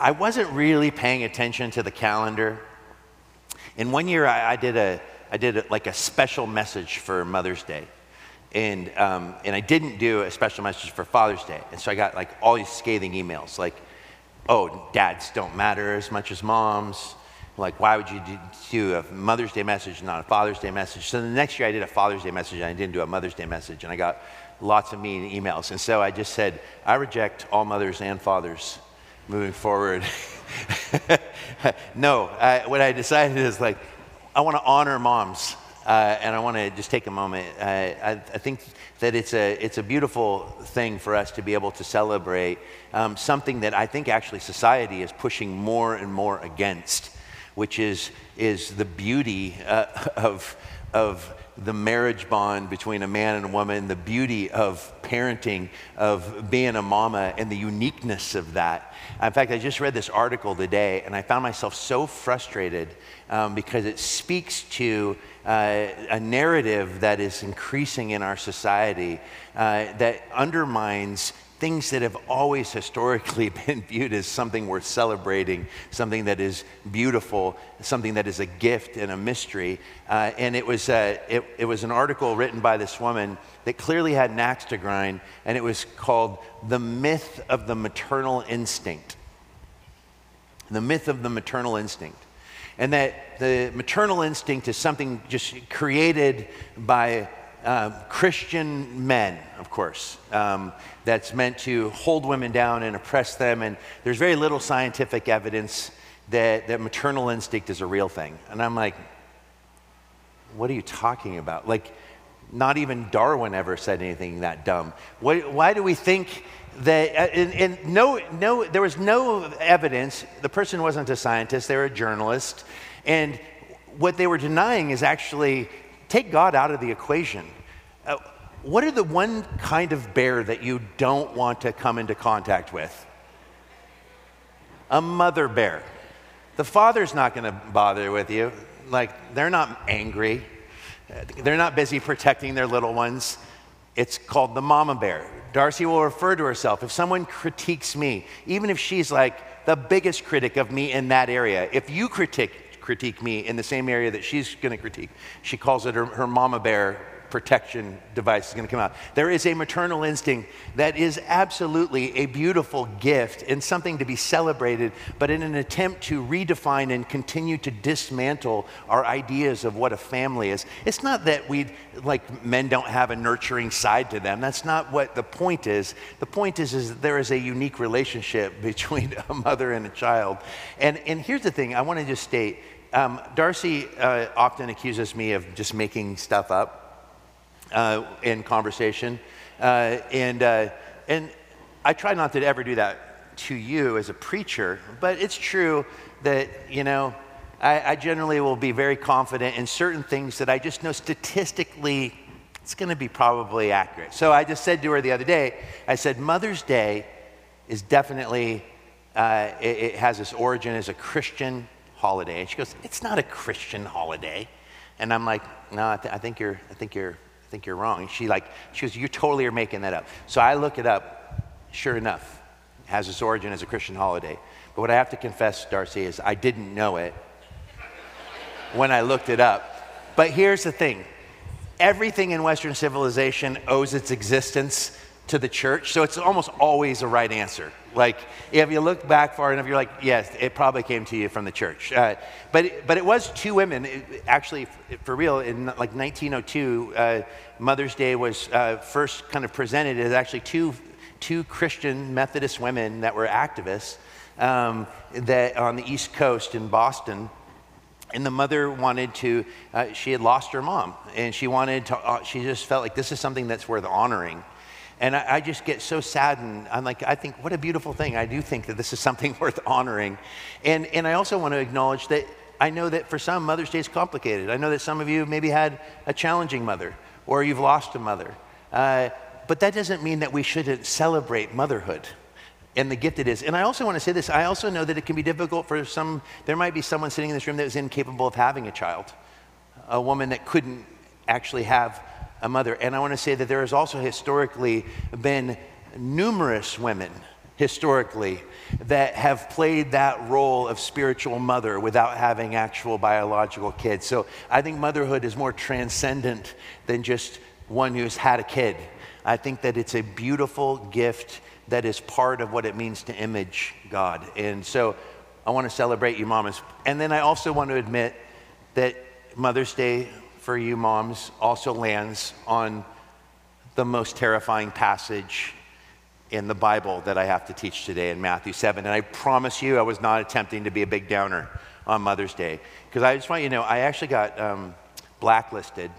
I wasn't really paying attention to the calendar. And one year I, I did, a, I did a, like a special message for Mother's Day. And, um, and I didn't do a special message for Father's Day. And so I got like all these scathing emails like, oh, dads don't matter as much as moms. Like, why would you do a Mother's Day message, and not a Father's Day message? So the next year I did a Father's Day message and I didn't do a Mother's Day message. And I got lots of mean emails. And so I just said, I reject all mothers and fathers moving forward. no, I, what I decided is like, I want to honor moms. Uh, and I want to just take a moment. I, I, think that it's a, it's a beautiful thing for us to be able to celebrate um, something that I think actually society is pushing more and more against, which is, is the beauty uh, of, of the marriage bond between a man and a woman, the beauty of parenting, of being a mama, and the uniqueness of that. In fact, I just read this article today, and I found myself so frustrated um, because it speaks to uh, a narrative that is increasing in our society uh, that undermines things that have always historically been viewed as something worth celebrating, something that is beautiful, something that is a gift and a mystery. Uh, and it was, uh, it, it was an article written by this woman that clearly had an axe to grind, and it was called The Myth of the Maternal Instinct. The Myth of the Maternal Instinct. And that the maternal instinct is something just created by um, Christian men, of course, um, that's meant to hold women down and oppress them. And there's very little scientific evidence that, that maternal instinct is a real thing. And I'm like, what are you talking about? Like, not even Darwin ever said anything that dumb. Why, why do we think that, uh, and, and, no, no, there was no evidence. The person wasn't a scientist, they were a journalist. And what they were denying is actually take God out of the equation. Uh, what are the one kind of bear that you don't want to come into contact with? A mother bear. The father's not going to bother with you. Like, they're not angry. They're not busy protecting their little ones. It's called the mama bear. Darcy will refer to herself. If someone critiques me, even if she's like the biggest critic of me in that area, if you critique, critique me in the same area that she's going to critique. She calls it her, her mama bear protection device is going to come out. There is a maternal instinct that is absolutely a beautiful gift and something to be celebrated, but in an attempt to redefine and continue to dismantle our ideas of what a family is. It's not that we, like, men don't have a nurturing side to them. That's not what the point is. The point is, is that there is a unique relationship between a mother and a child. And, and here's the thing I want to just state um, Darcy uh, often accuses me of just making stuff up uh, in conversation. Uh, and, uh, and I try not to ever do that to you as a preacher, but it's true that, you know, I, I generally will be very confident in certain things that I just know statistically it's going to be probably accurate. So I just said to her the other day, I said, Mother's Day is definitely, uh, it, it has its origin as a Christian holiday. And she goes, It's not a Christian holiday. And I'm like, No, I, th- I think you're, I think you're, think you're wrong. And she like, she goes, You totally are making that up. So I look it up. Sure enough, it has its origin as a Christian holiday. But what I have to confess, Darcy, is I didn't know it when I looked it up. But here's the thing everything in Western civilization owes its existence to the church. So it's almost always a right answer. Like, if you look back far enough, you're like, yes, it probably came to you from the church. Uh, but, but it was two women, it, actually, for real, in like 1902, uh, Mother's Day was uh, first kind of presented as actually two, two Christian Methodist women that were activists um, that on the East Coast in Boston. And the mother wanted to, uh, she had lost her mom, and she wanted to, uh, she just felt like this is something that's worth honoring. And I, I, just get so saddened. I'm like, I think, what a beautiful thing. I do think that this is something worth honoring. And, and I also want to acknowledge that I know that for some, Mother's Day is complicated. I know that some of you maybe had a challenging mother or you've lost a mother. Uh, but that doesn't mean that we shouldn't celebrate motherhood and the gift it is. And I also want to say this I also know that it can be difficult for some, there might be someone sitting in this room that was incapable of having a child, a woman that couldn't actually have a mother. And I want to say that there has also historically been numerous women historically that have played that role of spiritual mother without having actual biological kids. So I think motherhood is more transcendent than just one who's had a kid. I think that it's a beautiful gift that is part of what it means to image God. And so I want to celebrate you, mamas. And then I also want to admit that Mother's Day for you, moms, also lands on the most terrifying passage in the Bible that I have to teach today in Matthew 7. And I promise you, I was not attempting to be a big downer on Mother's Day. Because I just want you to know, I actually got um, blacklisted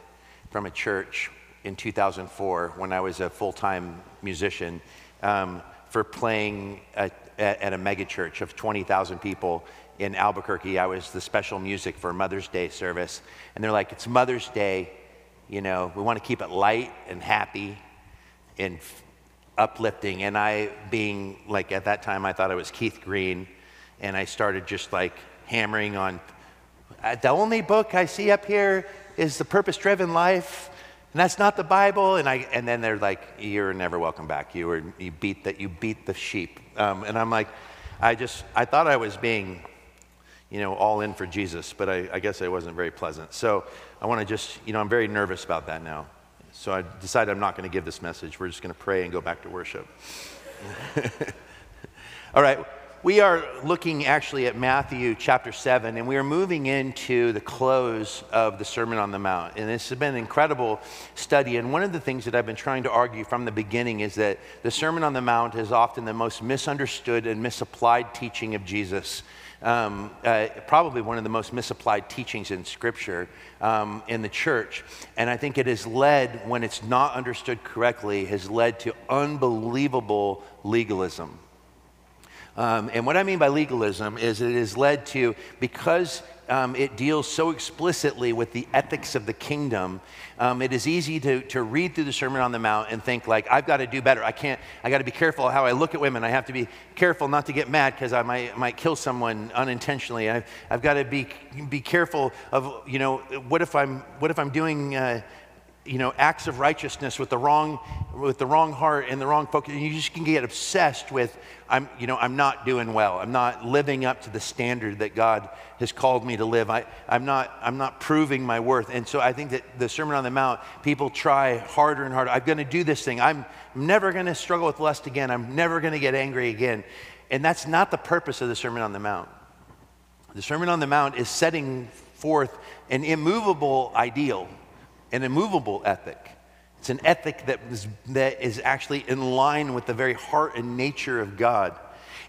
from a church in 2004 when I was a full time musician um, for playing at, at a megachurch of 20,000 people in Albuquerque. I was the special music for Mother's Day service. And they're like, it's Mother's Day. You know, we want to keep it light and happy and uplifting. And I, being like at that time, I thought I was Keith Green, and I started just like hammering on uh, the only book I see up here is The Purpose Driven Life. And that's not the Bible. And, I, and then they're like, You're never welcome back. You, were, you, beat, the, you beat the sheep. Um, and I'm like, I just, I thought I was being, you know, all in for Jesus, but I, I guess I wasn't very pleasant. So I want to just, you know, I'm very nervous about that now. So I decided I'm not going to give this message. We're just going to pray and go back to worship. All right. We are looking actually at Matthew chapter 7, and we are moving into the close of the Sermon on the Mount. And this has been an incredible study. And one of the things that I've been trying to argue from the beginning is that the Sermon on the Mount is often the most misunderstood and misapplied teaching of Jesus um, uh, probably one of the most misapplied teachings in Scripture um, in the church. And I think it has led, when it's not understood correctly, has led to unbelievable legalism. Um, and what I mean by legalism is it has led to, because um, it deals so explicitly with the ethics of the kingdom, um, it is easy to, to read through the Sermon on the Mount and think like, I've got to do better. I can't, I got to be careful how I look at women. I have to be careful not to get mad because I might, might kill someone unintentionally. I've, I've got to be, be careful of, you know, what if I'm, what if I'm doing, uh, you know, acts of righteousness with the wrong, with the wrong heart and the wrong focus. And you just can get obsessed with, I'm, you know, I'm not doing well. I'm not living up to the standard that God has called me to live. I, I'm not, I'm not proving my worth. And so I think that the Sermon on the Mount, people try harder and harder. I'm going to do this thing. I'm never going to struggle with lust again. I'm never going to get angry again. And that's not the purpose of the Sermon on the Mount. The Sermon on the Mount is setting forth an immovable ideal an immovable ethic. It's an ethic that is, that is actually in line with the very heart and nature of God.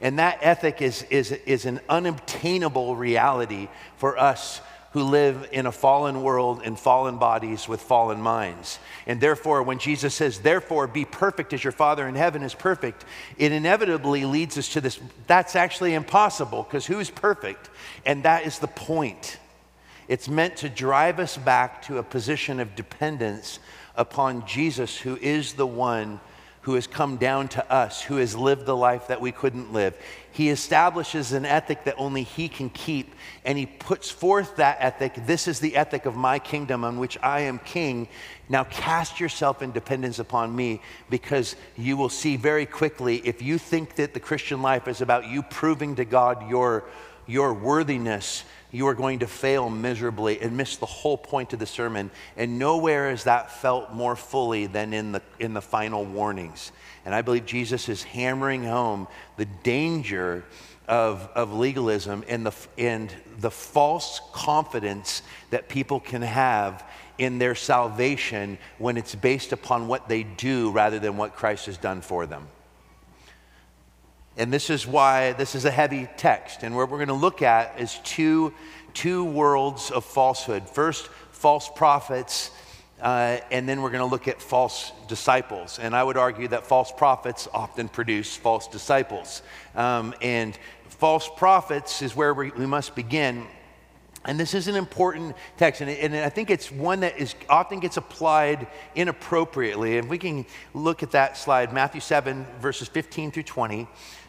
And that ethic is, is, is an unobtainable reality for us who live in a fallen world in fallen bodies with fallen minds. And therefore, when Jesus says, therefore, be perfect as your Father in heaven is perfect, it inevitably leads us to this that's actually impossible because who's perfect? And that is the point. It's meant to drive us back to a position of dependence upon Jesus, who is the one who has come down to us, who has lived the life that we couldn't live. He establishes an ethic that only He can keep, and He puts forth that ethic. This is the ethic of my kingdom on which I am king. Now cast yourself in dependence upon me because you will see very quickly if you think that the Christian life is about you proving to God your, your worthiness you are going to fail miserably and miss the whole point of the sermon. And nowhere is that felt more fully than in the, in the final warnings. And I believe Jesus is hammering home the danger of, of legalism and the, and the false confidence that people can have in their salvation when it's based upon what they do rather than what Christ has done for them. And this is why this is a heavy text. And what we're going to look at is two, two worlds of falsehood. First, false prophets, uh, and then we're going to look at false disciples. And I would argue that false prophets often produce false disciples. Um, and false prophets is where we, we must begin. And this is an important text, and, and, I think it's one that is often gets applied inappropriately. And we can look at that slide, Matthew 7, verses 15 through 20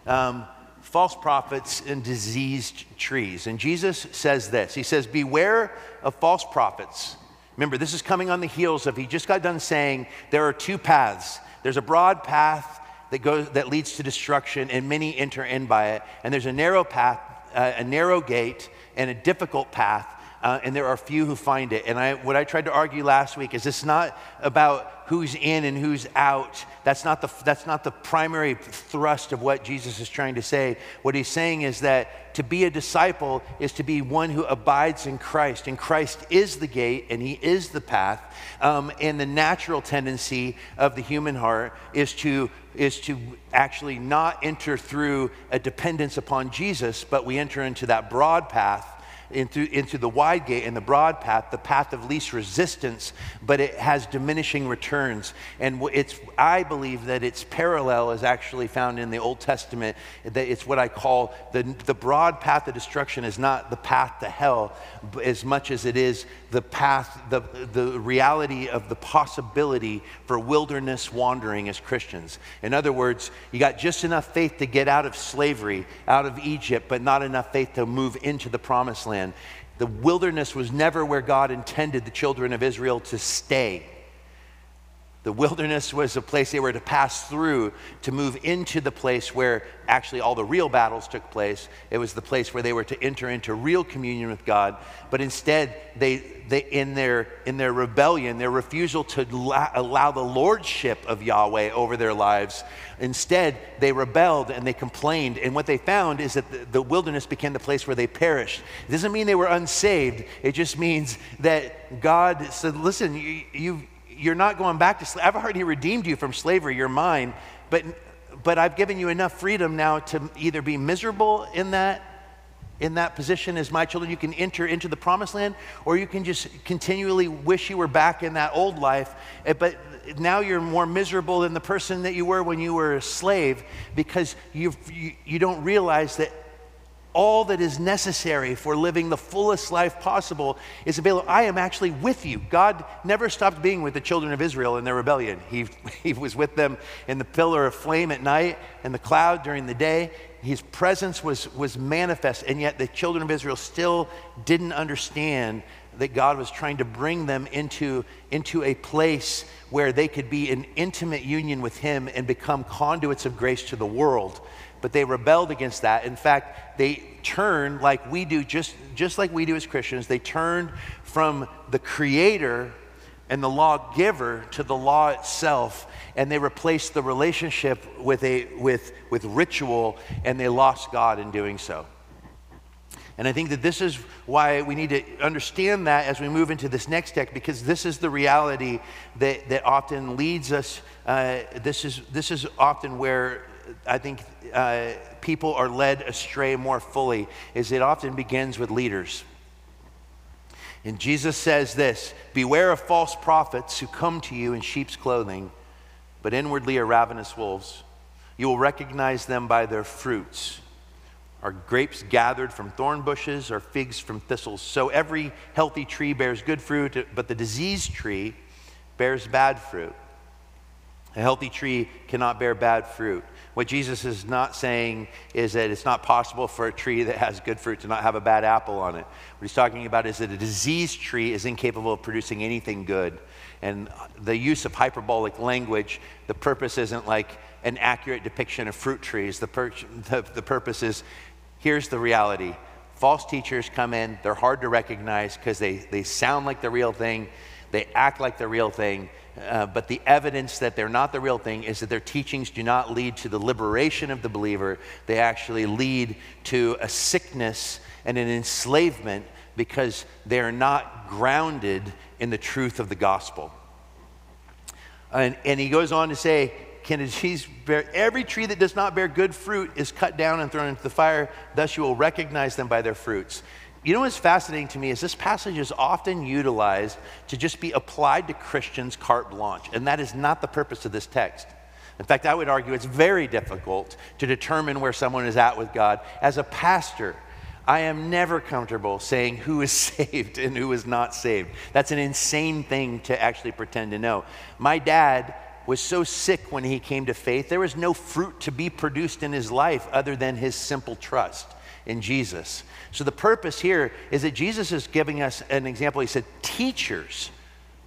um, false prophets and diseased trees. And Jesus says this He says, Beware of false prophets. Remember, this is coming on the heels of he just got done saying there are two paths there's a broad path that, goes, that leads to destruction, and many enter in by it. And there's a narrow path, uh, a narrow gate, and a difficult path. Uh, and there are few who find it. And I, what I tried to argue last week is it's not about who's in and who's out. That's not, the, that's not the primary thrust of what Jesus is trying to say. What he's saying is that to be a disciple is to be one who abides in Christ. And Christ is the gate and he is the path. Um, and the natural tendency of the human heart is to, is to actually not enter through a dependence upon Jesus, but we enter into that broad path into, into the wide gate and the broad path, the path of least resistance, but it has diminishing returns. And it's, I believe that its parallel is actually found in the Old Testament. That it's what I call the, the broad path of destruction is not the path to hell as much as it is the path, the, the reality of the possibility for wilderness wandering as Christians. In other words, you got just enough faith to get out of slavery, out of Egypt, but not enough faith to move into the promised land land. The wilderness was never where God intended the children of Israel to stay. The wilderness was a place they were to pass through to move into the place where actually all the real battles took place. It was the place where they were to enter into real communion with God. But instead, they, they in, their, in their rebellion, their refusal to allow the lordship of Yahweh over their lives, instead, they rebelled and they complained. And what they found is that the, the wilderness became the place where they perished. It doesn't mean they were unsaved, it just means that God said, Listen, you, you you're not going back to slavery. I've already redeemed you from slavery, you're mine, but, but I've given you enough freedom now to either be miserable in that, in that position as my children. You can enter into the promised land, or you can just continually wish you were back in that old life. Eh, but now you're more miserable than the person that you were when you were a slave because you you don't realize that all that is necessary for living the fullest life possible is available. I am actually with you. God never stopped being with the children of Israel in their rebellion. He, he was with them in the pillar of flame at night and the cloud during the day. His presence was, was manifest, and yet the children of Israel still didn't understand that God was trying to bring them into, into a place where they could be in intimate union with Him and become conduits of grace to the world but they rebelled against that. In fact, they turned like we do, just, just like we do as Christians, they turned from the creator and the lawgiver to the law itself, and they replaced the relationship with, a, with, with ritual, and they lost God in doing so. And I think that this is why we need to understand that as we move into this next text, because this is the reality that, that often leads us. Uh, this, is, this is often where I think uh, people are led astray more fully is it often begins with leaders. And Jesus says this Beware of false prophets who come to you in sheep's clothing, but inwardly are ravenous wolves. You will recognize them by their fruits. Are grapes gathered from thorn bushes or figs from thistles? So every healthy tree bears good fruit, but the diseased tree bears bad fruit. A healthy tree cannot bear bad fruit. What Jesus is not saying is that it's not possible for a tree that has good fruit to not have a bad apple on it. What he's talking about is that a diseased tree is incapable of producing anything good. And the use of hyperbolic language, the purpose isn't like an accurate depiction of fruit trees. The, the, the purpose is here's the reality. False teachers come in, they're hard to recognize because they, they sound like the real thing, they act like the real thing, uh, but the evidence that they're not the real thing is that their teachings do not lead to the liberation of the believer. They actually lead to a sickness and an enslavement because they're not grounded in the truth of the gospel. And, and he goes on to say, can a tree bear, every tree that does not bear good fruit is cut down and thrown into the fire, thus you will recognize them by their fruits. You know what's fascinating to me is this passage is often utilized to just be applied to Christians carte blanche, and that is not the purpose of this text. In fact, I would argue it's very difficult to determine where someone is at with God. As a pastor, I am never comfortable saying who is saved and who is not saved. That's an insane thing to actually pretend to know. My dad was so sick when he came to faith, there was no fruit to be produced in his life other than his simple trust in Jesus. So the purpose here is that Jesus is giving us an example. He said, Teachers.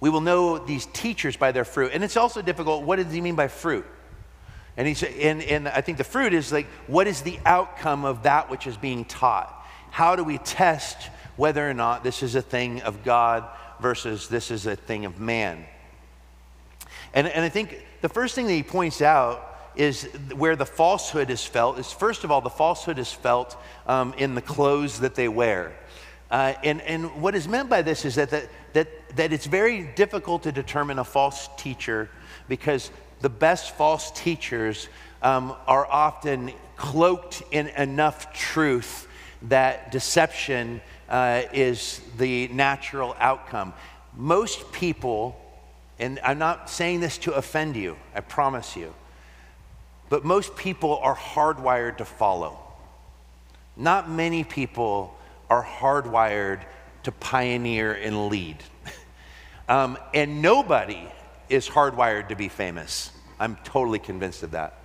We will know these teachers by their fruit. And it's also difficult. What does he mean by fruit? And, he's, and, and I think the fruit is like, what is the outcome of that which is being taught? How do we test whether or not this is a thing of God versus this is a thing of man? And, and I think the first thing that he points out is where the falsehood is felt is first of all, the falsehood is felt um, in the clothes that they wear. Uh, and, and what is meant by this is that, that, that, that it's very difficult to determine a false teacher because the best false teachers um, are often cloaked in enough truth that deception uh, is the natural outcome. Most people, and I'm not saying this to offend you, I promise you, but most people are hardwired to follow. Not many people are hardwired to pioneer and lead. um, and nobody is hardwired to be famous. I'm totally convinced of that.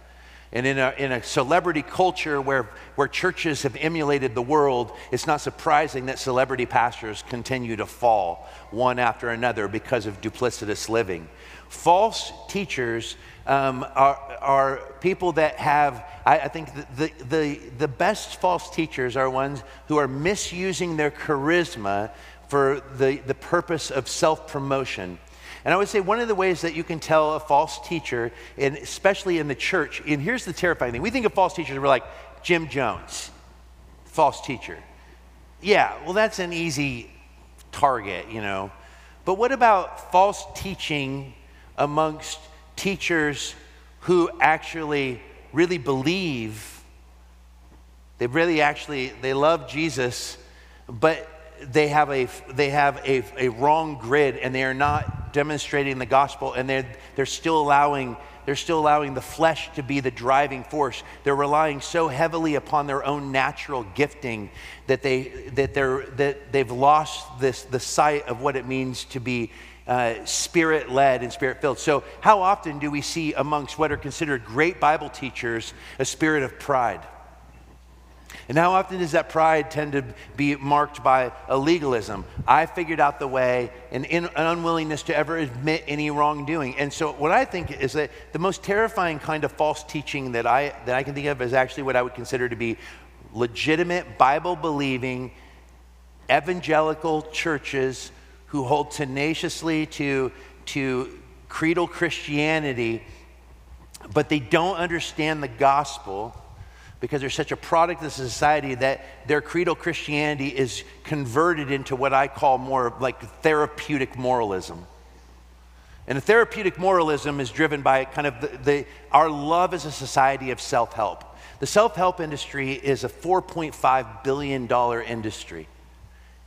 And in a, in a celebrity culture where, where churches have emulated the world, it's not surprising that celebrity pastors continue to fall one after another because of duplicitous living. False teachers um, are, are people that have, I, I think the, the, the best false teachers are ones who are misusing their charisma for the, the purpose of self promotion and I would say one of the ways that you can tell a false teacher, and especially in the church, and here's the terrifying thing we think of false teachers, we're like Jim Jones, false teacher. Yeah, well, that's an easy target, you know. But what about false teaching amongst teachers who actually really believe, they really actually, they love Jesus, but they have a, they have a, a wrong grid and they are not demonstrating the gospel and they're, they're still allowing they're still allowing the flesh to be the driving force. They're relying so heavily upon their own natural gifting that, they, that, they're, that they've lost this, the sight of what it means to be uh, spirit led and spirit filled. So, how often do we see amongst what are considered great Bible teachers a spirit of pride? And how often does that pride tend to be marked by a legalism? I figured out the way and in, an unwillingness to ever admit any wrongdoing. And so, what I think is that the most terrifying kind of false teaching that I, that I can think of is actually what I would consider to be legitimate, Bible believing, evangelical churches who hold tenaciously to, to creedal Christianity, but they don't understand the gospel because they're such a product of society that their creedal Christianity is converted into what I call more like therapeutic moralism. And the therapeutic moralism is driven by kind of the, the our love as a society of self help. The self help industry is a $4.5 billion industry.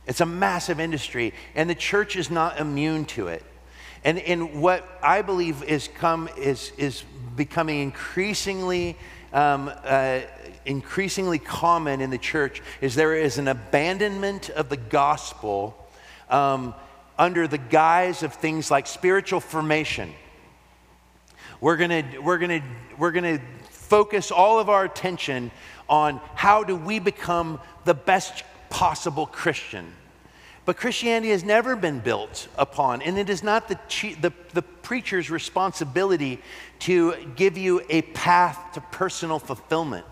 It's a massive industry, and the church is not immune to it. And, and what I believe is, come, is, is becoming increasingly um, uh, increasingly common in the church is there is an abandonment of the gospel um, under the guise of things like spiritual formation. We're gonna, we're gonna, we're gonna focus all of our attention on how do we become the best possible Christian. But Christianity has never been built upon, and it is not the, the, the, preacher's responsibility to give you a path to personal fulfillment.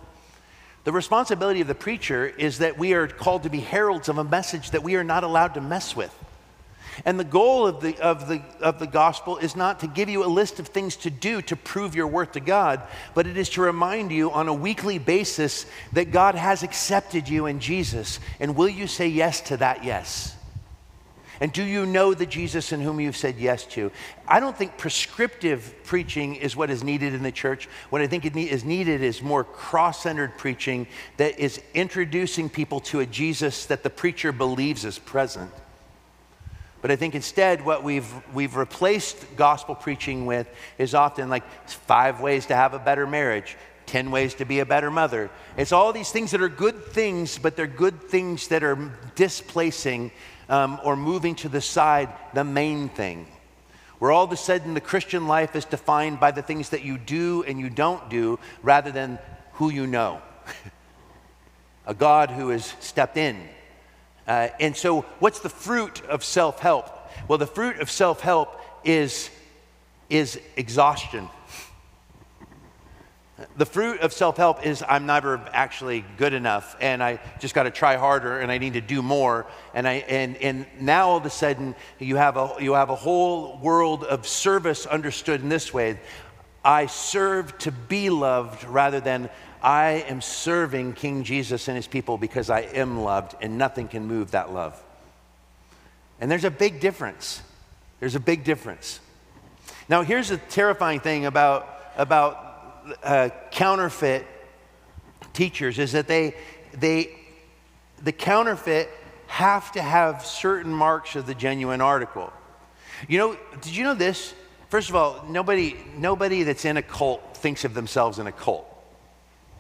The responsibility of the preacher is that we are called to be heralds of a message that we are not allowed to mess with. And the goal of the, of, the, of the gospel is not to give you a list of things to do to prove your worth to God, but it is to remind you on a weekly basis that God has accepted you in Jesus. And will you say yes to that yes? And do you know the Jesus in whom you've said yes to? I don't think prescriptive preaching is what is needed in the church. What I think is needed is more cross centered preaching that is introducing people to a Jesus that the preacher believes is present. But I think instead, what we've, we've replaced gospel preaching with is often like five ways to have a better marriage, 10 ways to be a better mother. It's all these things that are good things, but they're good things that are displacing um, or moving to the side the main thing. Where all of a sudden the Christian life is defined by the things that you do and you don't do rather than who you know. a God who has stepped in. Uh, and so, what's the fruit of self help? Well, the fruit of self help is, is exhaustion. the fruit of self help is I'm never actually good enough and I just got to try harder and I need to do more. And, I, and, and now all of a sudden you have, a, you have a whole world of service understood in this way I serve to be loved rather than I am serving King Jesus and his people because I am loved and nothing can move that love. And there's a big difference. There's a big difference. Now, here's the terrifying thing about, about uh, counterfeit teachers is that they, they, the counterfeit have to have certain marks of the genuine article. You know, did you know this? First of all, nobody, nobody that's in a cult thinks of themselves in a cult.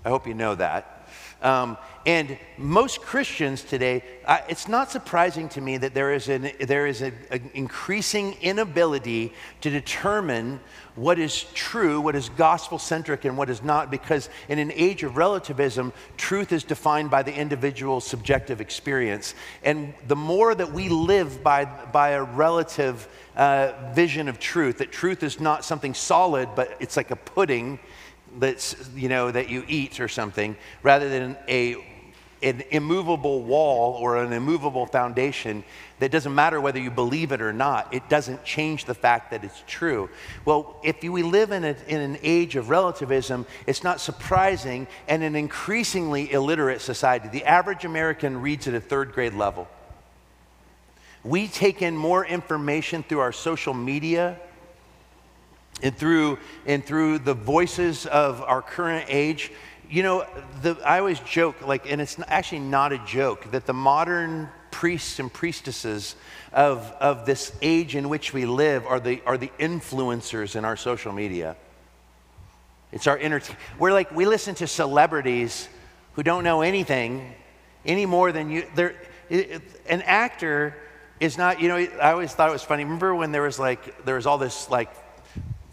I hope you know that. Um, and most Christians today, uh, it's not surprising to me that there is an, there is an increasing inability to determine what is true, what is gospel centric, and what is not, because in an age of relativism, truth is defined by the individual's subjective experience. And the more that we live by, by a relative uh, vision of truth, that truth is not something solid, but it's like a pudding that's, you know, that you eat or something, rather than a, an immovable wall or an immovable foundation that doesn't matter whether you believe it or not, it doesn't change the fact that it's true. Well, if we live in, a, in an age of relativism, it's not surprising, and an increasingly illiterate society. The average American reads at a third grade level. We take in more information through our social media and through, and through the voices of our current age. You know, the, I always joke, like, and it's actually not a joke, that the modern priests and priestesses of, of this age in which we live are the, are the influencers in our social media. It's our entertainment. We're like, we listen to celebrities who don't know anything any more than you. They're, it, an actor is not, you know, I always thought it was funny. Remember when there was like, there was all this like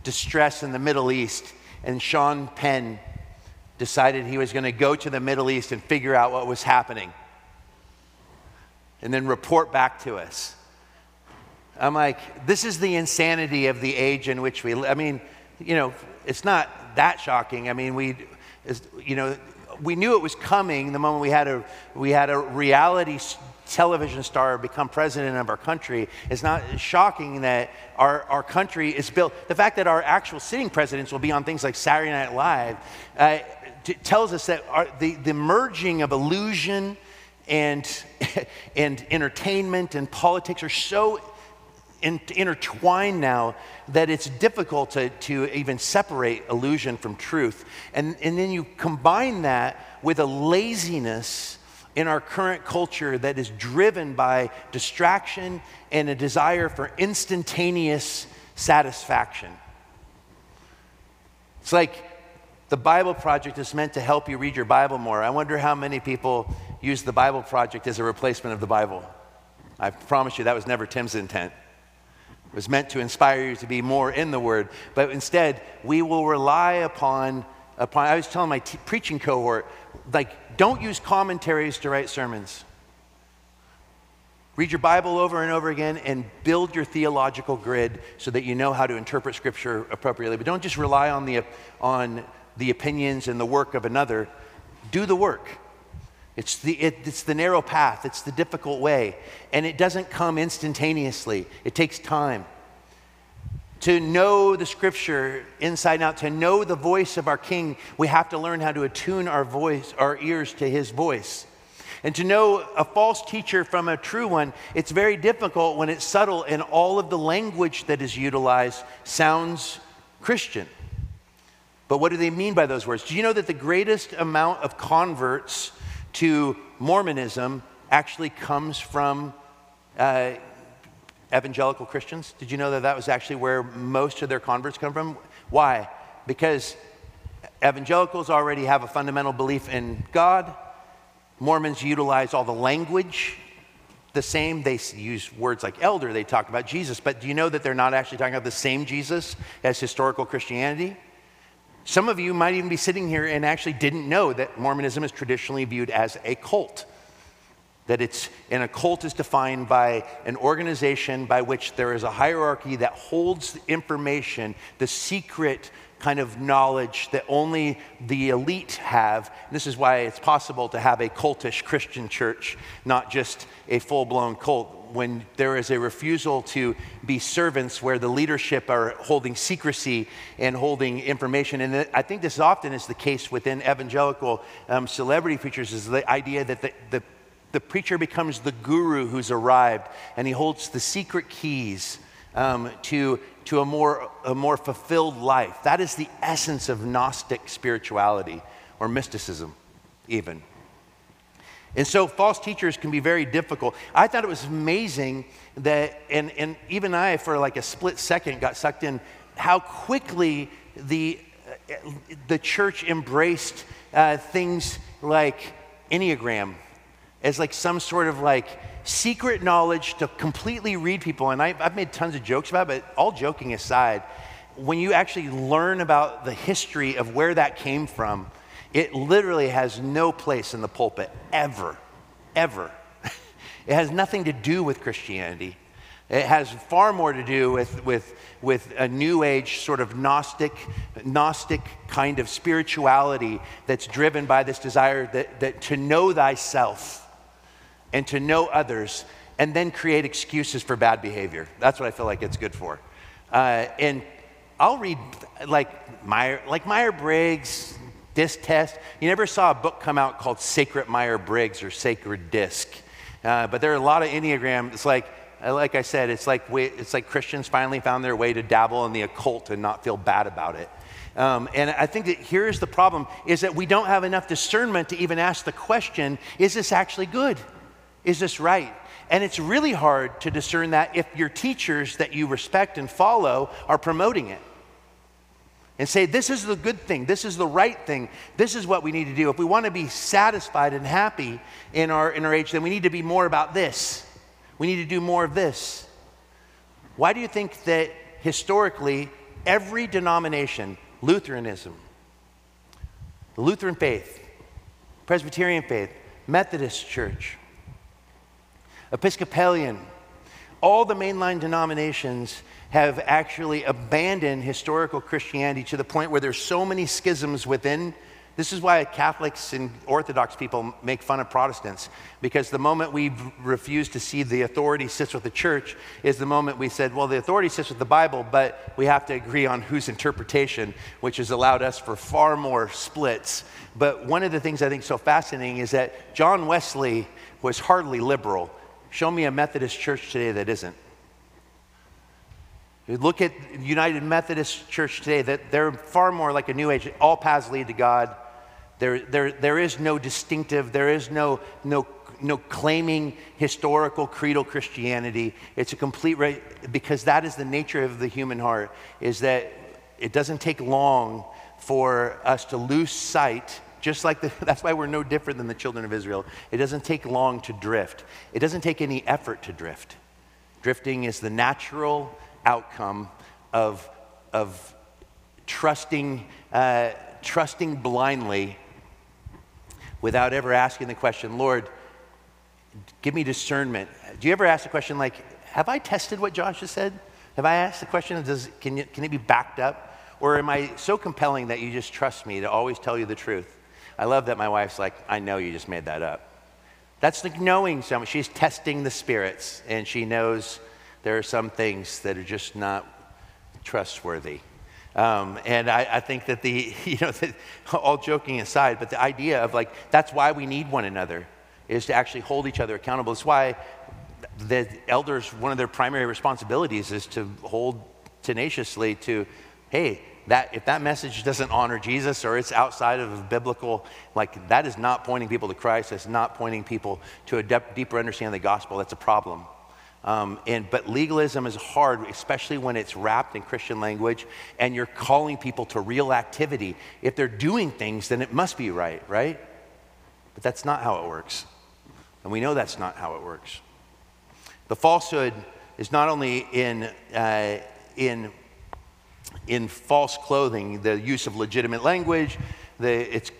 distress in the Middle East, and Sean Penn decided he was going to go to the Middle East and figure out what was happening and then report back to us. I'm like, this is the insanity of the age in which we live. I mean, you know, it's not that shocking. I mean, we, you know, we knew it was coming the moment we had a, we had a reality television star become president of our country. It's not shocking that our, our country is built. The fact that our actual sitting presidents will be on things like Saturday Night Live uh, t- tells us that our, the, the merging of illusion and, and entertainment and politics are so in, intertwined now that it's difficult to, to even separate illusion from truth. And, and then you combine that with a laziness in our current culture that is driven by distraction and a desire for instantaneous satisfaction. It's like the Bible Project is meant to help you read your Bible more. I wonder how many people use the Bible Project as a replacement of the Bible. I promise you that was never Tim's intent. It was meant to inspire you to be more in the Word. But instead, we will rely upon, upon I was telling my t- preaching cohort, like, don't use commentaries to write sermons. Read your Bible over and over again and build your theological grid so that you know how to interpret Scripture appropriately. But don't just rely on the, on the opinions and the work of another. Do the work. It's the, it, it's the narrow path, it's the difficult way, and it doesn't come instantaneously. It takes time. To know the scripture inside and out, to know the voice of our King, we have to learn how to attune our voice, our ears to his voice. And to know a false teacher from a true one, it's very difficult when it's subtle and all of the language that is utilized sounds Christian. But what do they mean by those words? Do you know that the greatest amount of converts to Mormonism actually comes from uh, evangelical Christians. Did you know that that was actually where most of their converts come from? Why? Because evangelicals already have a fundamental belief in God. Mormons utilize all the language the same. They use words like elder, they talk about Jesus. But do you know that they're not actually talking about the same Jesus as historical Christianity? Some of you might even be sitting here and actually didn't know that Mormonism is traditionally viewed as a cult. That it's, and a cult is defined by an organization by which there is a hierarchy that holds information, the secret kind of knowledge that only the elite have. This is why it's possible to have a cultish Christian church, not just a full blown cult. When there is a refusal to be servants where the leadership are holding secrecy and holding information. And I think this often is the case within evangelical um, celebrity preachers, is the idea that the, the, the preacher becomes the guru who's arrived and he holds the secret keys um, to, to a, more, a more fulfilled life. That is the essence of Gnostic spirituality or mysticism, even. And so false teachers can be very difficult. I thought it was amazing that, and, and even I, for like a split second, got sucked in how quickly the, the church embraced uh, things like Enneagram as like some sort of like secret knowledge to completely read people. And I, have made tons of jokes about it, but all joking aside, when you actually learn about the history of where that came from, it literally has no place in the pulpit, ever, ever. it has nothing to do with Christianity. It has far more to do with, with, with a new age sort of Gnostic, Gnostic kind of spirituality that's driven by this desire that, that to know thyself and to know others and then create excuses for bad behavior. That's what I feel like it's good for. Uh, and I'll read like Meyer, like Meyer Briggs, Disc Test. You never saw a book come out called Sacred Meyer Briggs or Sacred Disc. Uh, but there are a lot of Enneagram. It's like, uh, like I said, it's like, it's like Christians finally found their way to dabble in the occult and not feel bad about it. Um, and I think that here's the problem is that we don't have enough discernment to even ask the question, is this actually good? Is this right? And it's really hard to discern that if your teachers that you respect and follow are promoting it. And say, this is the good thing, this is the right thing, this is what we need to do. If we want to be satisfied and happy in our, in our age, then we need to be more about this. We need to do more of this. Why do you think that historically every denomination, Lutheranism, the Lutheran faith, Presbyterian faith, Methodist Church, Episcopalian, all the mainline denominations have actually abandoned historical Christianity to the point where there's so many schisms within. This is why Catholics and Orthodox people make fun of Protestants, because the moment we refuse to see the authority sits with the church is the moment we said, well, the authority sits with the Bible, but we have to agree on whose interpretation, which has allowed us for far more splits. But one of the things I think so fascinating is that John Wesley was hardly liberal. Show me a Methodist church today that isn't. Look at United Methodist Church today, that they're far more like a new age. All paths lead to God. There, there, there is no distinctive, there is no, no, no claiming historical creedal Christianity. It's a complete right, because that is the nature of the human heart, is that it doesn't take long for us to lose sight just like the, that's why we're no different than the children of Israel. It doesn't take long to drift, it doesn't take any effort to drift. Drifting is the natural outcome of, of trusting, uh, trusting blindly without ever asking the question, Lord, give me discernment. Do you ever ask the question like, have I tested what Josh has said? Have I asked the question, does, can, you, can it be backed up? Or am I so compelling that you just trust me to always tell you the truth? I love that my wife's like, I know you just made that up. That's like knowing someone. She's testing the spirits, and she knows there are some things that are just not trustworthy. Um, and I, I, think that the, you know, the, all joking aside, but the idea of like, that's why we need one another, is to actually hold each other accountable. It's why the elders, one of their primary responsibilities is to hold tenaciously to, hey, that if that message doesn't honor Jesus or it's outside of biblical, like that is not pointing people to Christ. It's not pointing people to a de- deeper understanding of the gospel. That's a problem. Um, and but legalism is hard, especially when it's wrapped in Christian language, and you're calling people to real activity. If they're doing things, then it must be right, right? But that's not how it works, and we know that's not how it works. The falsehood is not only in uh, in in false clothing, the use of legitimate language, the, it's,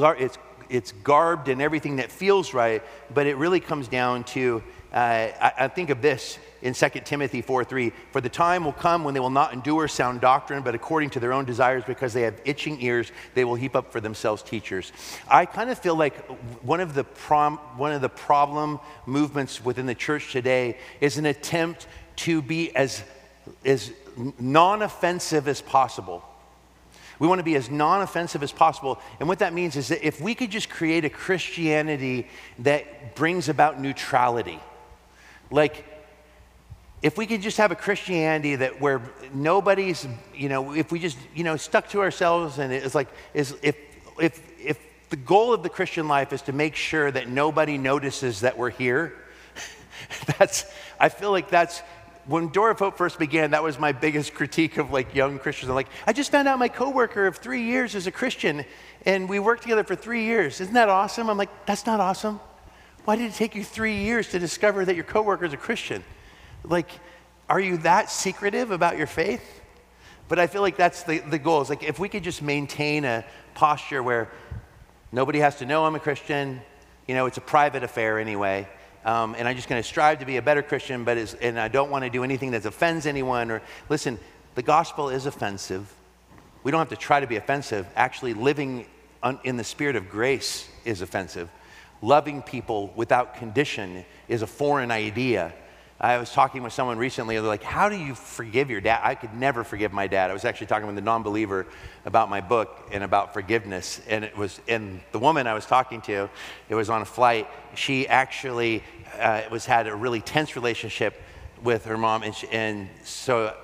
it's it's garbed in everything that feels right, but it really comes down to uh, I, I, think of this in 2 Timothy 4 3. For the time will come when they will not endure sound doctrine, but according to their own desires, because they have itching ears, they will heap up for themselves teachers. I kind of feel like one of the, prom, one of the problem movements within the church today is an attempt to be as, as non offensive as possible. We want to be as non offensive as possible. And what that means is that if we could just create a Christianity that brings about neutrality, like, if we could just have a Christianity that where nobody's, you know, if we just, you know, stuck to ourselves and it's like, is if, if, if the goal of the Christian life is to make sure that nobody notices that we're here, that's, I feel like that's, when Door of Hope first began, that was my biggest critique of like young Christians. I'm like, I just found out my coworker of three years is a Christian and we worked together for three years. Isn't that awesome? I'm like, that's not awesome. Why did it take you three years to discover that your coworker is a Christian? Like, are you that secretive about your faith? But I feel like that's the, the goal. Is like if we could just maintain a posture where nobody has to know I'm a Christian, you know, it's a private affair anyway. Um, and I'm just going to strive to be a better Christian, but and I don't want to do anything that offends anyone. Or listen, the gospel is offensive. We don't have to try to be offensive. Actually, living un, in the spirit of grace is offensive loving people without condition is a foreign idea. I was talking with someone recently, and they're like, How do you forgive your dad? I could never forgive my dad. I was actually talking with a non believer about my book and about forgiveness. And it was, and the woman I was talking to, it was on a flight. She actually uh, was had a really tense relationship with her mom. And, she, and so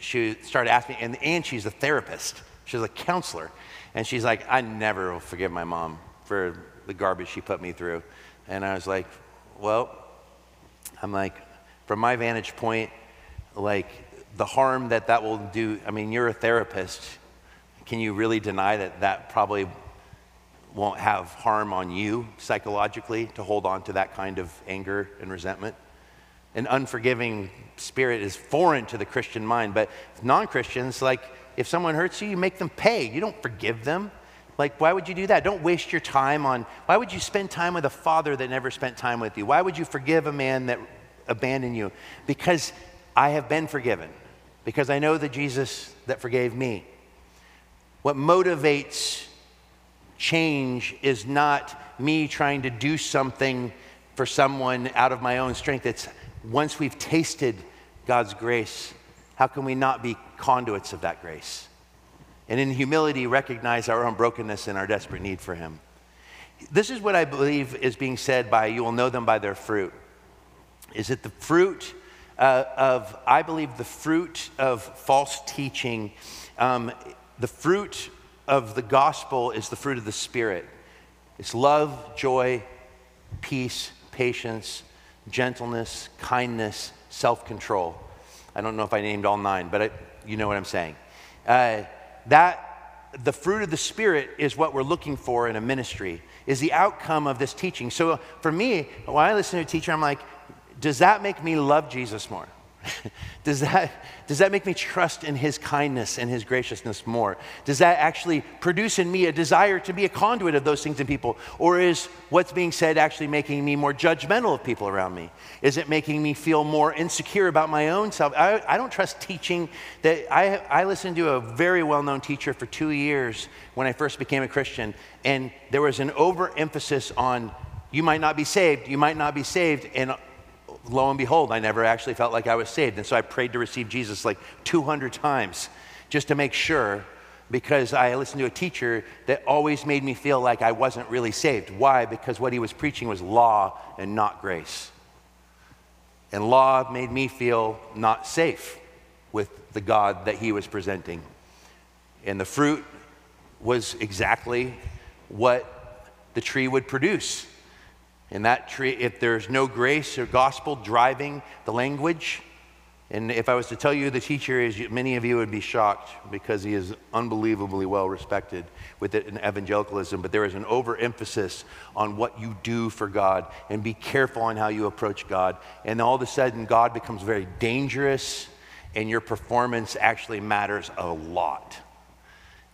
she started asking and, and she's a therapist, she's a counselor. And she's like, I never will forgive my mom for the garbage she put me through. And I was like, well, I'm like, from my vantage point, like the harm that that will do, I mean, you're a therapist. Can you really deny that that probably won't have harm on you psychologically to hold on to that kind of anger and resentment? An unforgiving spirit is foreign to the Christian mind, but non Christians, like if someone hurts you, you make them pay. You don't forgive them. Like, why would you do that? Don't waste your time on, why would you spend time with a father that never spent time with you? Why would you forgive a man that abandoned you? Because I have been forgiven, because I know the Jesus that forgave me. What motivates change is not me trying to do something for someone out of my own strength. It's once we've tasted God's grace, how can we not be conduits of that grace? and in humility recognize our own brokenness and our desperate need for Him. This is what I believe is being said by you will know them by their fruit. Is it the fruit uh, of, I believe, the fruit of false teaching, um, the fruit of the gospel is the fruit of the Spirit. It's love, joy, peace, patience, gentleness, kindness, self control. I don't know if I named all nine, but I, you know what I'm saying. Uh, that the fruit of the spirit is what we're looking for in a ministry is the outcome of this teaching so for me when i listen to a teacher i'm like does that make me love jesus more does, that, does that make me trust in his kindness and his graciousness more? Does that actually produce in me a desire to be a conduit of those things in people? Or is what's being said actually making me more judgmental of people around me? Is it making me feel more insecure about my own self? I, I don't trust teaching that I, I listened to a very well known teacher for two years when I first became a Christian, and there was an overemphasis on you might not be saved, you might not be saved, and lo and behold, I never actually felt like I was saved. And so I prayed to receive Jesus like 200 times just to make sure because I listened to a teacher that always made me feel like I wasn't really saved. Why? Because what he was preaching was law and not grace. And law made me feel not safe with the God that he was presenting. And the fruit was exactly what the tree would produce. And that tree, if there's no grace or gospel driving the language, and if I was to tell you the teacher is, many of you would be shocked because he is unbelievably well respected with it in evangelicalism. But there is an overemphasis on what you do for God and be careful on how you approach God. And all of a sudden, God becomes very dangerous, and your performance actually matters a lot.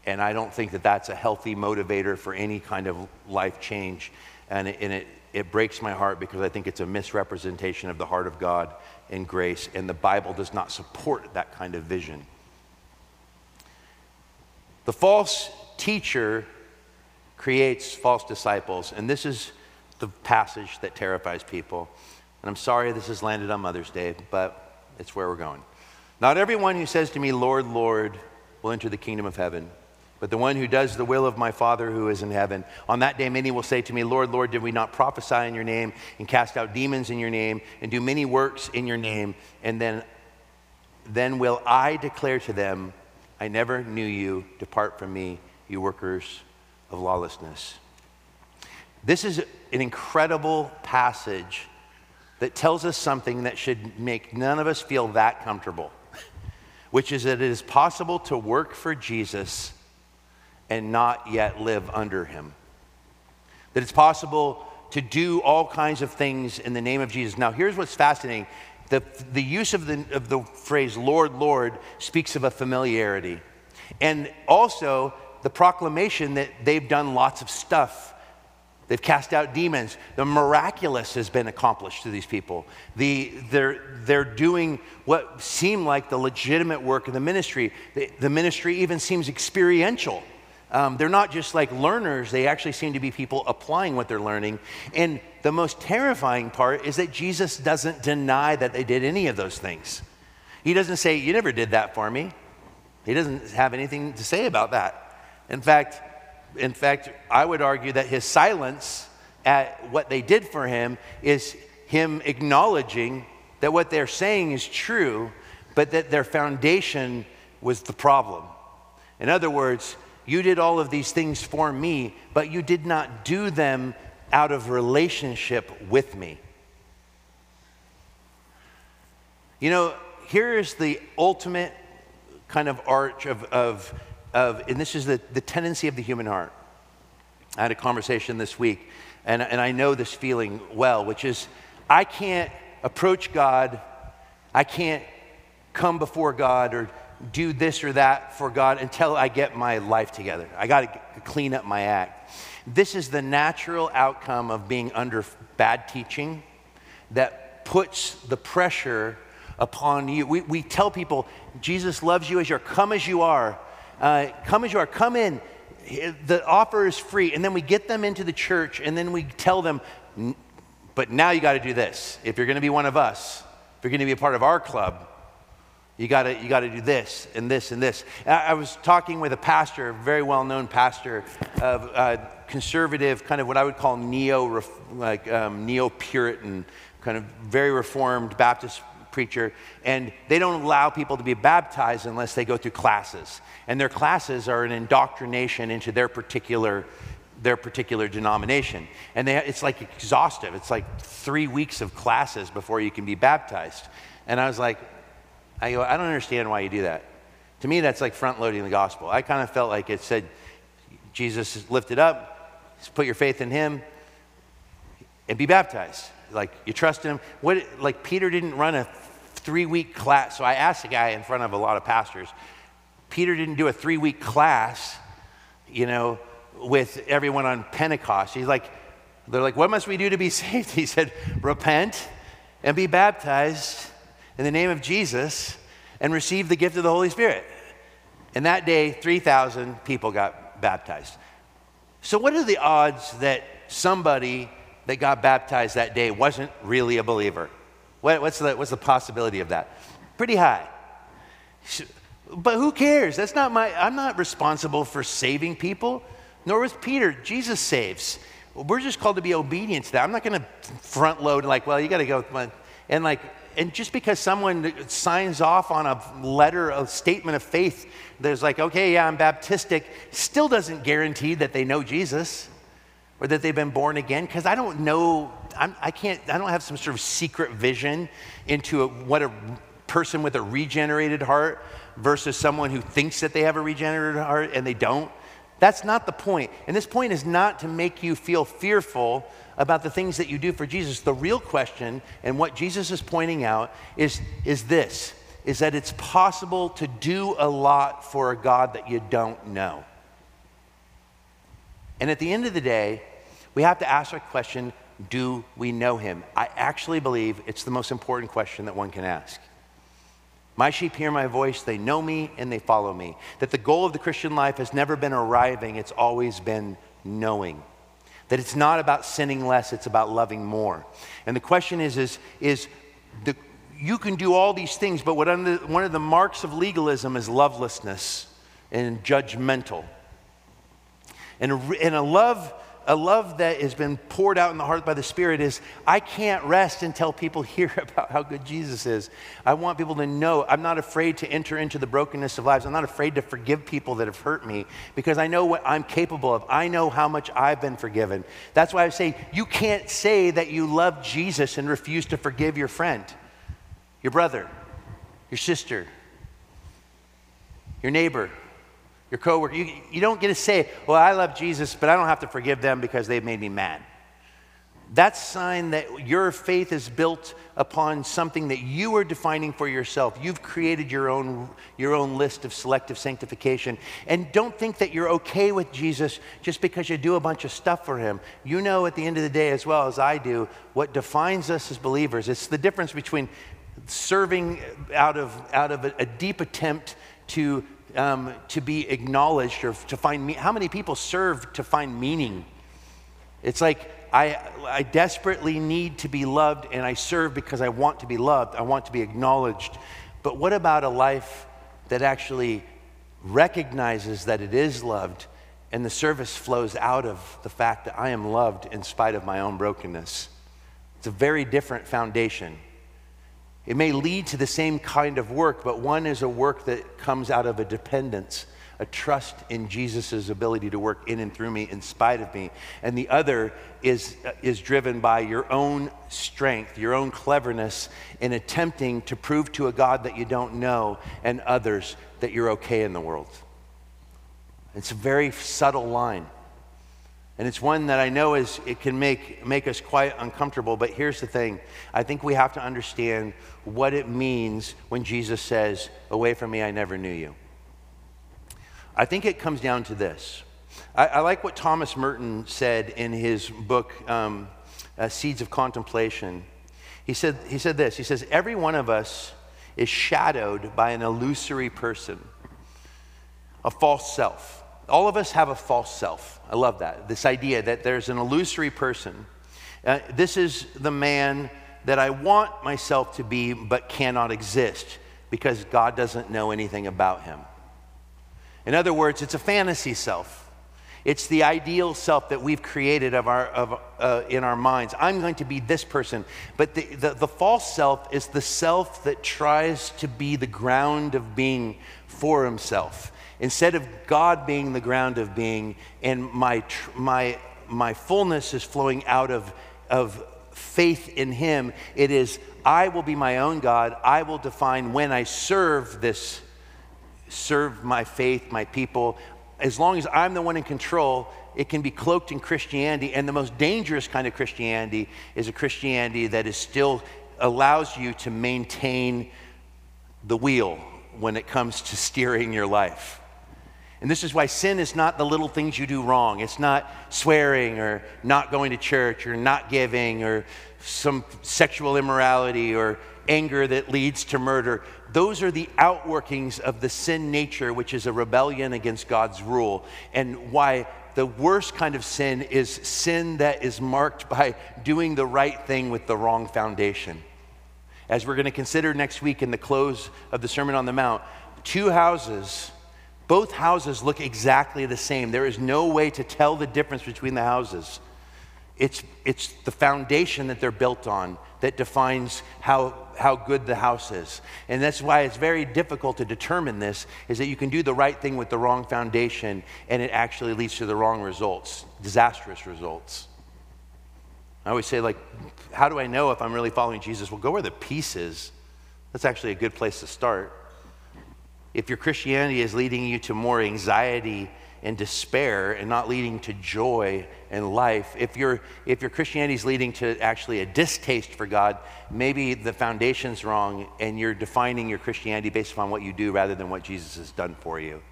And I don't think that that's a healthy motivator for any kind of life change. And it, and it, it breaks my heart because I think it's a misrepresentation of the heart of God and grace. And the Bible does not support that kind of vision. The false teacher creates false disciples. And this is the passage that terrifies people. And I'm sorry this has landed on Mother's Day, but it's where we're going. Not everyone who says to me, Lord, Lord, will enter the kingdom of heaven, but the one who does the will of my Father who is in heaven. On that day, many will say to me, Lord, Lord, did we not prophesy in your name and cast out demons in your name and do many works in your name? And then, then will I declare to them, I never knew you. Depart from me, you workers of lawlessness. This is an incredible passage that tells us something that should make none of us feel that comfortable, which is that it is possible to work for Jesus and not yet live under him. That it's possible to do all kinds of things in the name of Jesus. Now, here's what's fascinating the, the use of the, of the phrase Lord, Lord speaks of a familiarity. And also the proclamation that they've done lots of stuff They've cast out demons. The miraculous has been accomplished to these people. The, they're, they're doing what seem like the legitimate work of the ministry. The, the ministry even seems experiential. Um, they're not just like learners, they actually seem to be people applying what they're learning. And the most terrifying part is that Jesus doesn't deny that they did any of those things. He doesn't say, You never did that for me. He doesn't have anything to say about that. In fact, in fact, I would argue that his silence at what they did for him is him acknowledging that what they're saying is true, but that their foundation was the problem. In other words, you did all of these things for me, but you did not do them out of relationship with me. You know, here is the ultimate kind of arch of, of of, and this is the, the tendency of the human heart. I had a conversation this week, and, and I know this feeling well, which is I can't approach God, I can't come before God or do this or that for God until I get my life together. I got to clean up my act. This is the natural outcome of being under bad teaching that puts the pressure upon you. We, we tell people, Jesus loves you as you are, come as you are. Uh, come as you are, come in. The offer is free. And then we get them into the church and then we tell them, but now you got to do this. If you're going to be one of us, if you're going to be a part of our club, you got to you got to do this and this and this. I was talking with a pastor, a very well known pastor of uh, conservative, kind of what I would call neo like um, neo Puritan, kind of very reformed Baptist preacher, and they don't allow people to be baptized unless they go through classes. And their classes are an indoctrination into their particular their particular denomination. And they, it's like exhaustive. It's like three weeks of classes before you can be baptized. And I was like, I, go, I don't understand why you do that. To me, that's like front loading the gospel. I kind of felt like it said, Jesus lifted up, put your faith in him, and be baptized. Like you trust him. What, like Peter didn't run a three week class. So I asked the guy in front of a lot of pastors, Peter didn't do a three week class, you know, with everyone on Pentecost. He's like, they're like, what must we do to be saved? He said, repent and be baptized in the name of Jesus and receive the gift of the Holy Spirit. And that day, 3,000 people got baptized. So, what are the odds that somebody that got baptized that day wasn't really a believer? What, what's, the, what's the possibility of that? Pretty high. But who cares? That's not my, I'm not responsible for saving people, nor was Peter. Jesus saves. We're just called to be obedient to that. I'm not going to front load like, well, you got to go and like, and just because someone signs off on a letter, a statement of faith, there's like, okay, yeah, I'm Baptistic, still doesn't guarantee that they know Jesus or that they've been born again because I don't know, I'm, I can't, I don't have some sort of secret vision into a, what a person with a regenerated heart versus someone who thinks that they have a regenerated heart and they don't. That's not the point. And this point is not to make you feel fearful about the things that you do for Jesus. The real question, and what Jesus is pointing out, is, is this is that it's possible to do a lot for a God that you don't know. And at the end of the day, we have to ask our question do we know him? I actually believe it's the most important question that one can ask. My sheep hear my voice, they know me, and they follow me. That the goal of the Christian life has never been arriving, it's always been knowing. That it's not about sinning less, it's about loving more. And the question is, is, is the, you can do all these things, but what under, one of the marks of legalism is lovelessness and judgmental. And a, and a love a love that has been poured out in the heart by the Spirit is I can't rest until people hear about how good Jesus is. I want people to know I'm not afraid to enter into the brokenness of lives. I'm not afraid to forgive people that have hurt me because I know what I'm capable of. I know how much I've been forgiven. That's why I say you can't say that you love Jesus and refuse to forgive your friend, your brother, your sister, your neighbor your coworker. You, you don't get to say, well, I love Jesus, but I don't have to forgive them because they've made me mad. That's a sign that your faith is built upon something that you are defining for yourself. You've created your own, your own list of selective sanctification. And don't think that you're okay with Jesus just because you do a bunch of stuff for him. You know at the end of the day, as well as I do, what defines us as believers. It's the difference between serving out of, out of a, a deep attempt to um, to be acknowledged or to find me. How many people serve to find meaning? It's like I, I desperately need to be loved and I serve because I want to be loved. I want to be acknowledged. But what about a life that actually recognizes that it is loved and the service flows out of the fact that I am loved in spite of my own brokenness? It's a very different foundation. It may lead to the same kind of work, but one is a work that comes out of a dependence, a trust in Jesus' ability to work in and through me in spite of me. And the other is, uh, is driven by your own strength, your own cleverness in attempting to prove to a God that you don't know and others that you're okay in the world. It's a very subtle line. And it's one that I know is it can make, make us quite uncomfortable. But here's the thing I think we have to understand what it means when Jesus says, Away from me, I never knew you. I think it comes down to this. I, I like what Thomas Merton said in his book, um, uh, Seeds of Contemplation. He said, he said this He says, Every one of us is shadowed by an illusory person, a false self all of us have a false self. I love that. This idea that there's an illusory person. Uh, this is the man that I want myself to be, but cannot exist because God doesn't know anything about him. In other words, it's a fantasy self. It's the ideal self that we've created of our, of, uh, in our minds. I'm going to be this person. But the, the, the false self is the self that tries to be the ground of being for himself instead of God being the ground of being, and my, my, my fullness is flowing out of, of faith in Him, it is, I will be my own God. I will define when I serve this, serve my faith, my people. As long as I'm the one in control, it can be cloaked in Christianity. And the most dangerous kind of Christianity is a Christianity that is still allows you to maintain the wheel when it comes to steering your life. And this is why sin is not the little things you do wrong. It's not swearing or not going to church or not giving or some sexual immorality or anger that leads to murder. Those are the outworkings of the sin nature, which is a rebellion against God's rule. And why the worst kind of sin is sin that is marked by doing the right thing with the wrong foundation. As we're going to consider next week in the close of the Sermon on the Mount, two houses both houses look exactly the same. There is no way to tell the difference between the houses. It's, it's the foundation that they're built on that defines how, how good the house is. And that's why it's very difficult to determine this, is that you can do the right thing with the wrong foundation and it actually leads to the wrong results, disastrous results. I always say, like, how do I know if I'm really following Jesus? Well, go where the peace is. That's actually a good place to start. If your Christianity is leading you to more anxiety and despair and not leading to joy and life, if, your if your Christianity is leading to actually a distaste for God, maybe the foundation's wrong and you're defining your Christianity based upon what you do rather than what Jesus has done for you.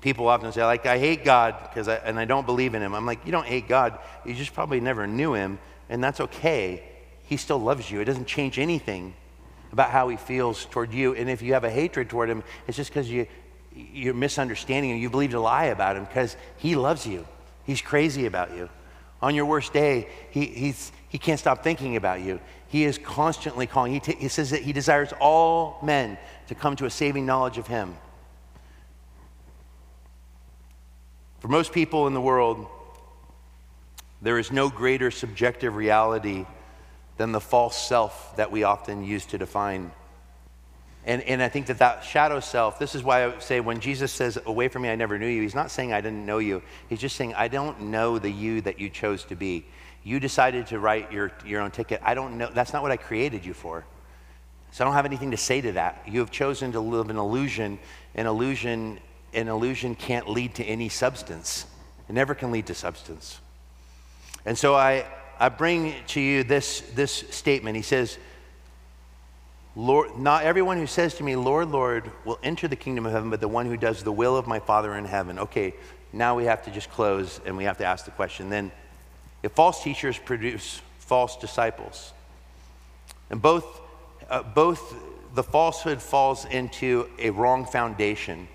People often say, like, I hate God because I, and I don't believe in him. I'm like, you don't hate God. You just probably never knew him, and that's okay. He still loves you. It doesn't change anything about how he feels toward you. And if you have a hatred toward him, it's just because you, you're misunderstanding him. You believed a lie about him because he loves you. He's crazy about you. On your worst day, he, he's, he can't stop thinking about you. He is constantly calling. He, t- he says that he desires all men to come to a saving knowledge of him. For most people in the world, there is no greater subjective reality than the false self that we often use to define. And, and I think that that shadow self, this is why I would say when Jesus says, Away from me, I never knew you, he's not saying I didn't know you. He's just saying, I don't know the you that you chose to be. You decided to write your, your own ticket. I don't know. That's not what I created you for. So I don't have anything to say to that. You have chosen to live an illusion. An illusion an illusion can't lead to any substance. It never can lead to substance. And so I, I bring to you this, this statement. He says, Lord, not everyone who says to me, Lord, Lord, will enter the kingdom of heaven, but the one who does the will of my Father in heaven. Okay, now we have to just close and we have to ask the question then if false teachers produce false disciples, and both, uh, both the falsehood falls into a wrong foundation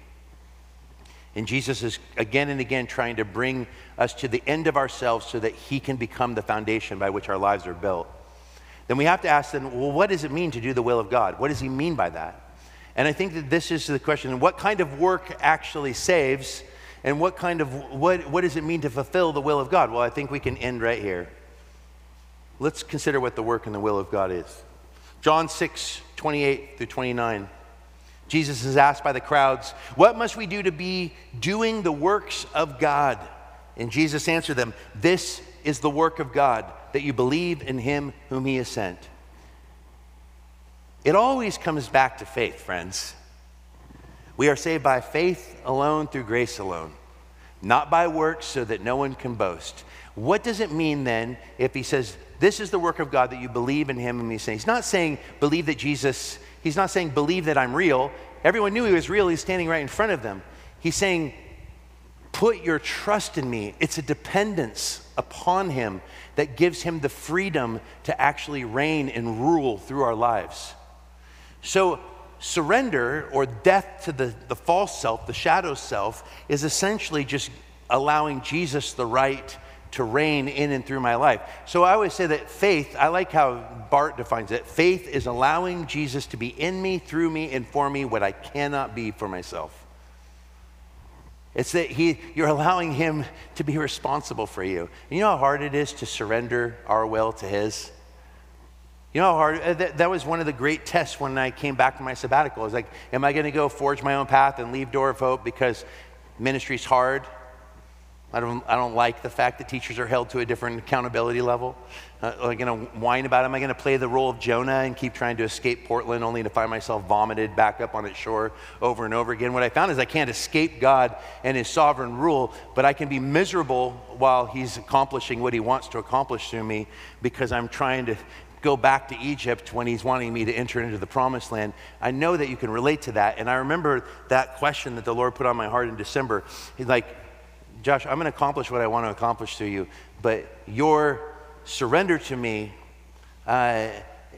and Jesus is again and again trying to bring us to the end of ourselves so that He can become the foundation by which our lives are built. Then we have to ask then, well, what does it mean to do the will of God? What does He mean by that? And I think that this is the question what kind of work actually saves? And what kind of, what, what does it mean to fulfill the will of God? Well, I think we can end right here. Let's consider what the work and the will of God is. John 6, 28 through 29. Jesus is asked by the crowds, What must we do to be doing the works of God? And Jesus answered them, This is the work of God, that you believe in him whom he has sent. It always comes back to faith, friends. We are saved by faith alone through grace alone, not by works so that no one can boast. What does it mean then if he says, This is the work of God that you believe in him? And he's saying, He's not saying believe that Jesus He's not saying, believe that I'm real. Everyone knew he was real. He's standing right in front of them. He's saying, put your trust in me. It's a dependence upon him that gives him the freedom to actually reign and rule through our lives. So, surrender or death to the, the false self, the shadow self, is essentially just allowing Jesus the right to reign in and through my life. So I always say that faith, I like how Bart defines it faith is allowing Jesus to be in me, through me, and for me what I cannot be for myself. It's that he, you're allowing him to be responsible for you. You know how hard it is to surrender our will to his? You know how hard, uh, that, that was one of the great tests when I came back from my sabbatical. I was like, am I going to go forge my own path and leave Door of Hope because ministry's hard? I don't, I don't like the fact that teachers are held to a different accountability level. Uh, am I going to whine about it? Am I going to play the role of Jonah and keep trying to escape Portland only to find myself vomited back up on its shore over and over again? What I found is I can't escape God and His sovereign rule, but I can be miserable while He's accomplishing what He wants to accomplish through me because I'm trying to go back to Egypt when He's wanting me to enter into the promised land. I know that you can relate to that. And I remember that question that the Lord put on my heart in December. He's like, Josh, I'm going to accomplish what I want to accomplish through you, but your surrender to me uh,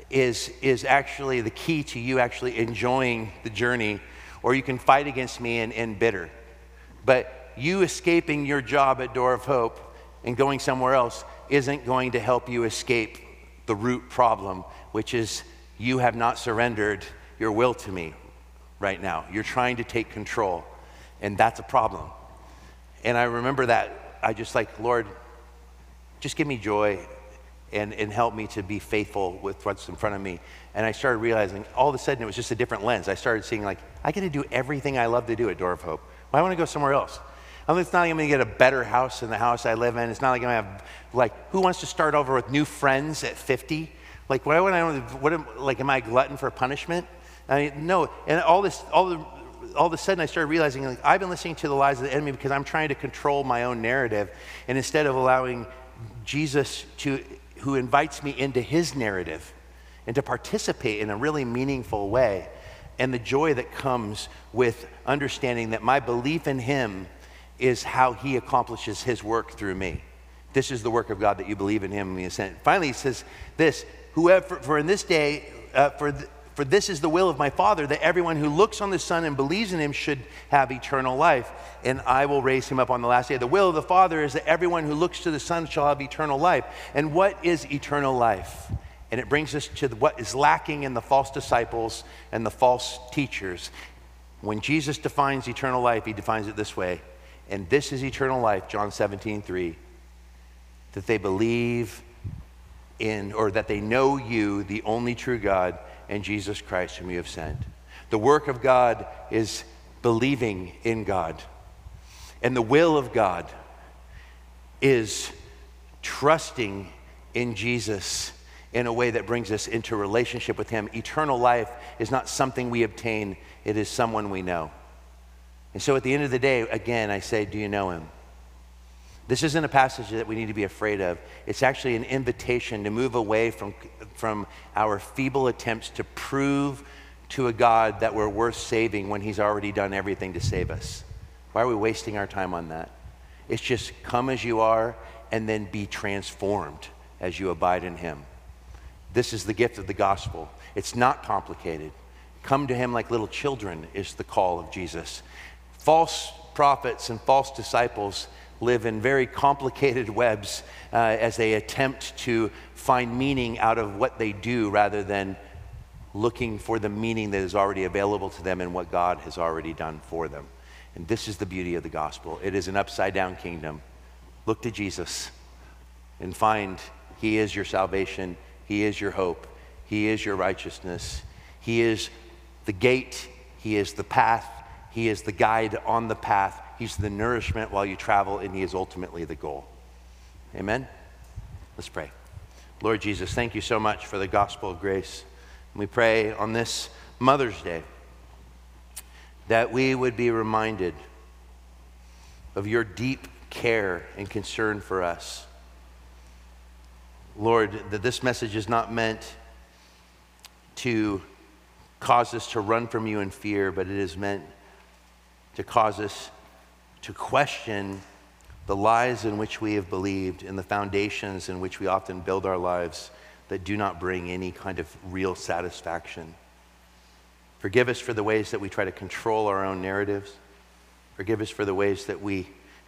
is, is actually the key to you actually enjoying the journey, or you can fight against me and end bitter. But you escaping your job at Door of Hope and going somewhere else isn't going to help you escape the root problem, which is you have not surrendered your will to me right now. You're trying to take control, and that's a problem. And I remember that. I just like, Lord, just give me joy and, and help me to be faithful with what's in front of me. And I started realizing all of a sudden it was just a different lens. I started seeing, like, I get to do everything I love to do at Door of Hope. Why want to go somewhere else? I mean, it's not like I'm going to get a better house than the house I live in. It's not like I'm going to have, like, who wants to start over with new friends at 50? Like, why would I, what am, like, am I glutton for punishment? I mean, no. And all this, all the all of a sudden I started realizing like, I've been listening to the lies of the enemy because I'm trying to control my own narrative. And instead of allowing Jesus to, who invites me into his narrative and to participate in a really meaningful way, and the joy that comes with understanding that my belief in Him is how He accomplishes His work through me. This is the work of God that you believe in Him and He sent. Finally, He says this Whoever, for in this day, uh, for, for this is the will of my Father, that everyone who looks on the Son and believes in Him should have eternal life, and I will raise him up on the last day. The will of the Father is that everyone who looks to the Son shall have eternal life. And what is eternal life? And it brings us to what is lacking in the false disciples and the false teachers. When Jesus defines eternal life, he defines it this way. And this is eternal life, John 17, 3. That they believe in, or that they know you, the only true God, and Jesus Christ, whom you have sent. The work of God is believing in God. And the will of God is trusting in Jesus in a way that brings us into relationship with Him. Eternal life is not something we obtain, it is someone we know. And so at the end of the day, again, I say, Do you know Him? This isn't a passage that we need to be afraid of. It's actually an invitation to move away from, from our feeble attempts to prove to a God that we're worth saving when He's already done everything to save us. Why are we wasting our time on that? It's just come as you are and then be transformed as you abide in Him. This is the gift of the gospel. It's not complicated. Come to Him like little children is the call of Jesus. False prophets and false disciples live in very complicated webs uh, as they attempt to find meaning out of what they do rather than looking for the meaning that is already available to them and what God has already done for them. And this is the beauty of the gospel. It is an upside down kingdom. Look to Jesus and find He is your salvation, He is your hope, He is your righteousness, He is the gate, He is the path, He is the guide on the path, He's the nourishment while you travel, and He is ultimately the goal. Amen? Let's pray. Lord Jesus, thank you so much for the gospel of grace. We pray on this Mother's Day that we would be reminded of your deep care and concern for us. Lord, that this message is not meant to cause us to run from you in fear, but it is meant to cause us to question the lies in which we have believed and the foundations in which we often build our lives that do not bring any kind of real satisfaction. Forgive us for the ways that we try to control our own narratives. Forgive us for the ways that we,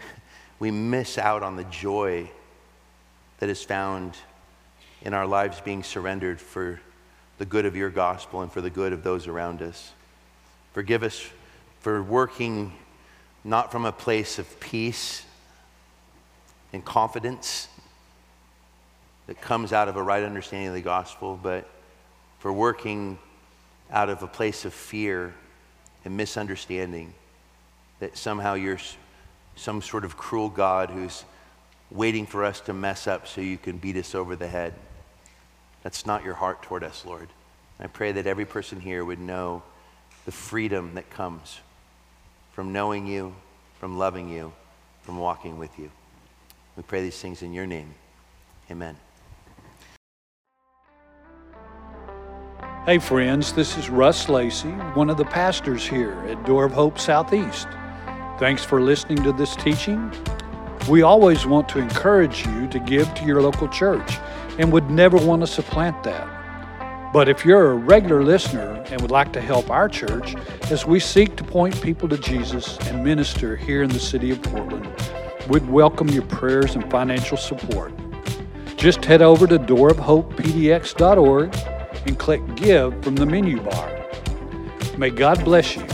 we miss out on the joy that is found in our lives being surrendered for the good of your gospel and for the good of those around us. Forgive us for working not from a place of peace and confidence that comes out of a right understanding of the gospel, but for working out of a place of fear and misunderstanding that somehow you're some sort of cruel God who's waiting for us to mess up so you can beat us over the head. That's not your heart toward us, Lord. I pray that every person here would know the freedom that comes from knowing you, from loving you, from walking with you. We pray these things in your name. Amen. Hey, friends, this is Russ Lacey, one of the pastors here at Door of Hope Southeast. Thanks for listening to this teaching. We always want to encourage you to give to your local church and would never want to supplant that. But if you're a regular listener and would like to help our church as we seek to point people to Jesus and minister here in the city of Portland, we'd welcome your prayers and financial support. Just head over to doorofhopepdx.org and click Give from the menu bar. May God bless you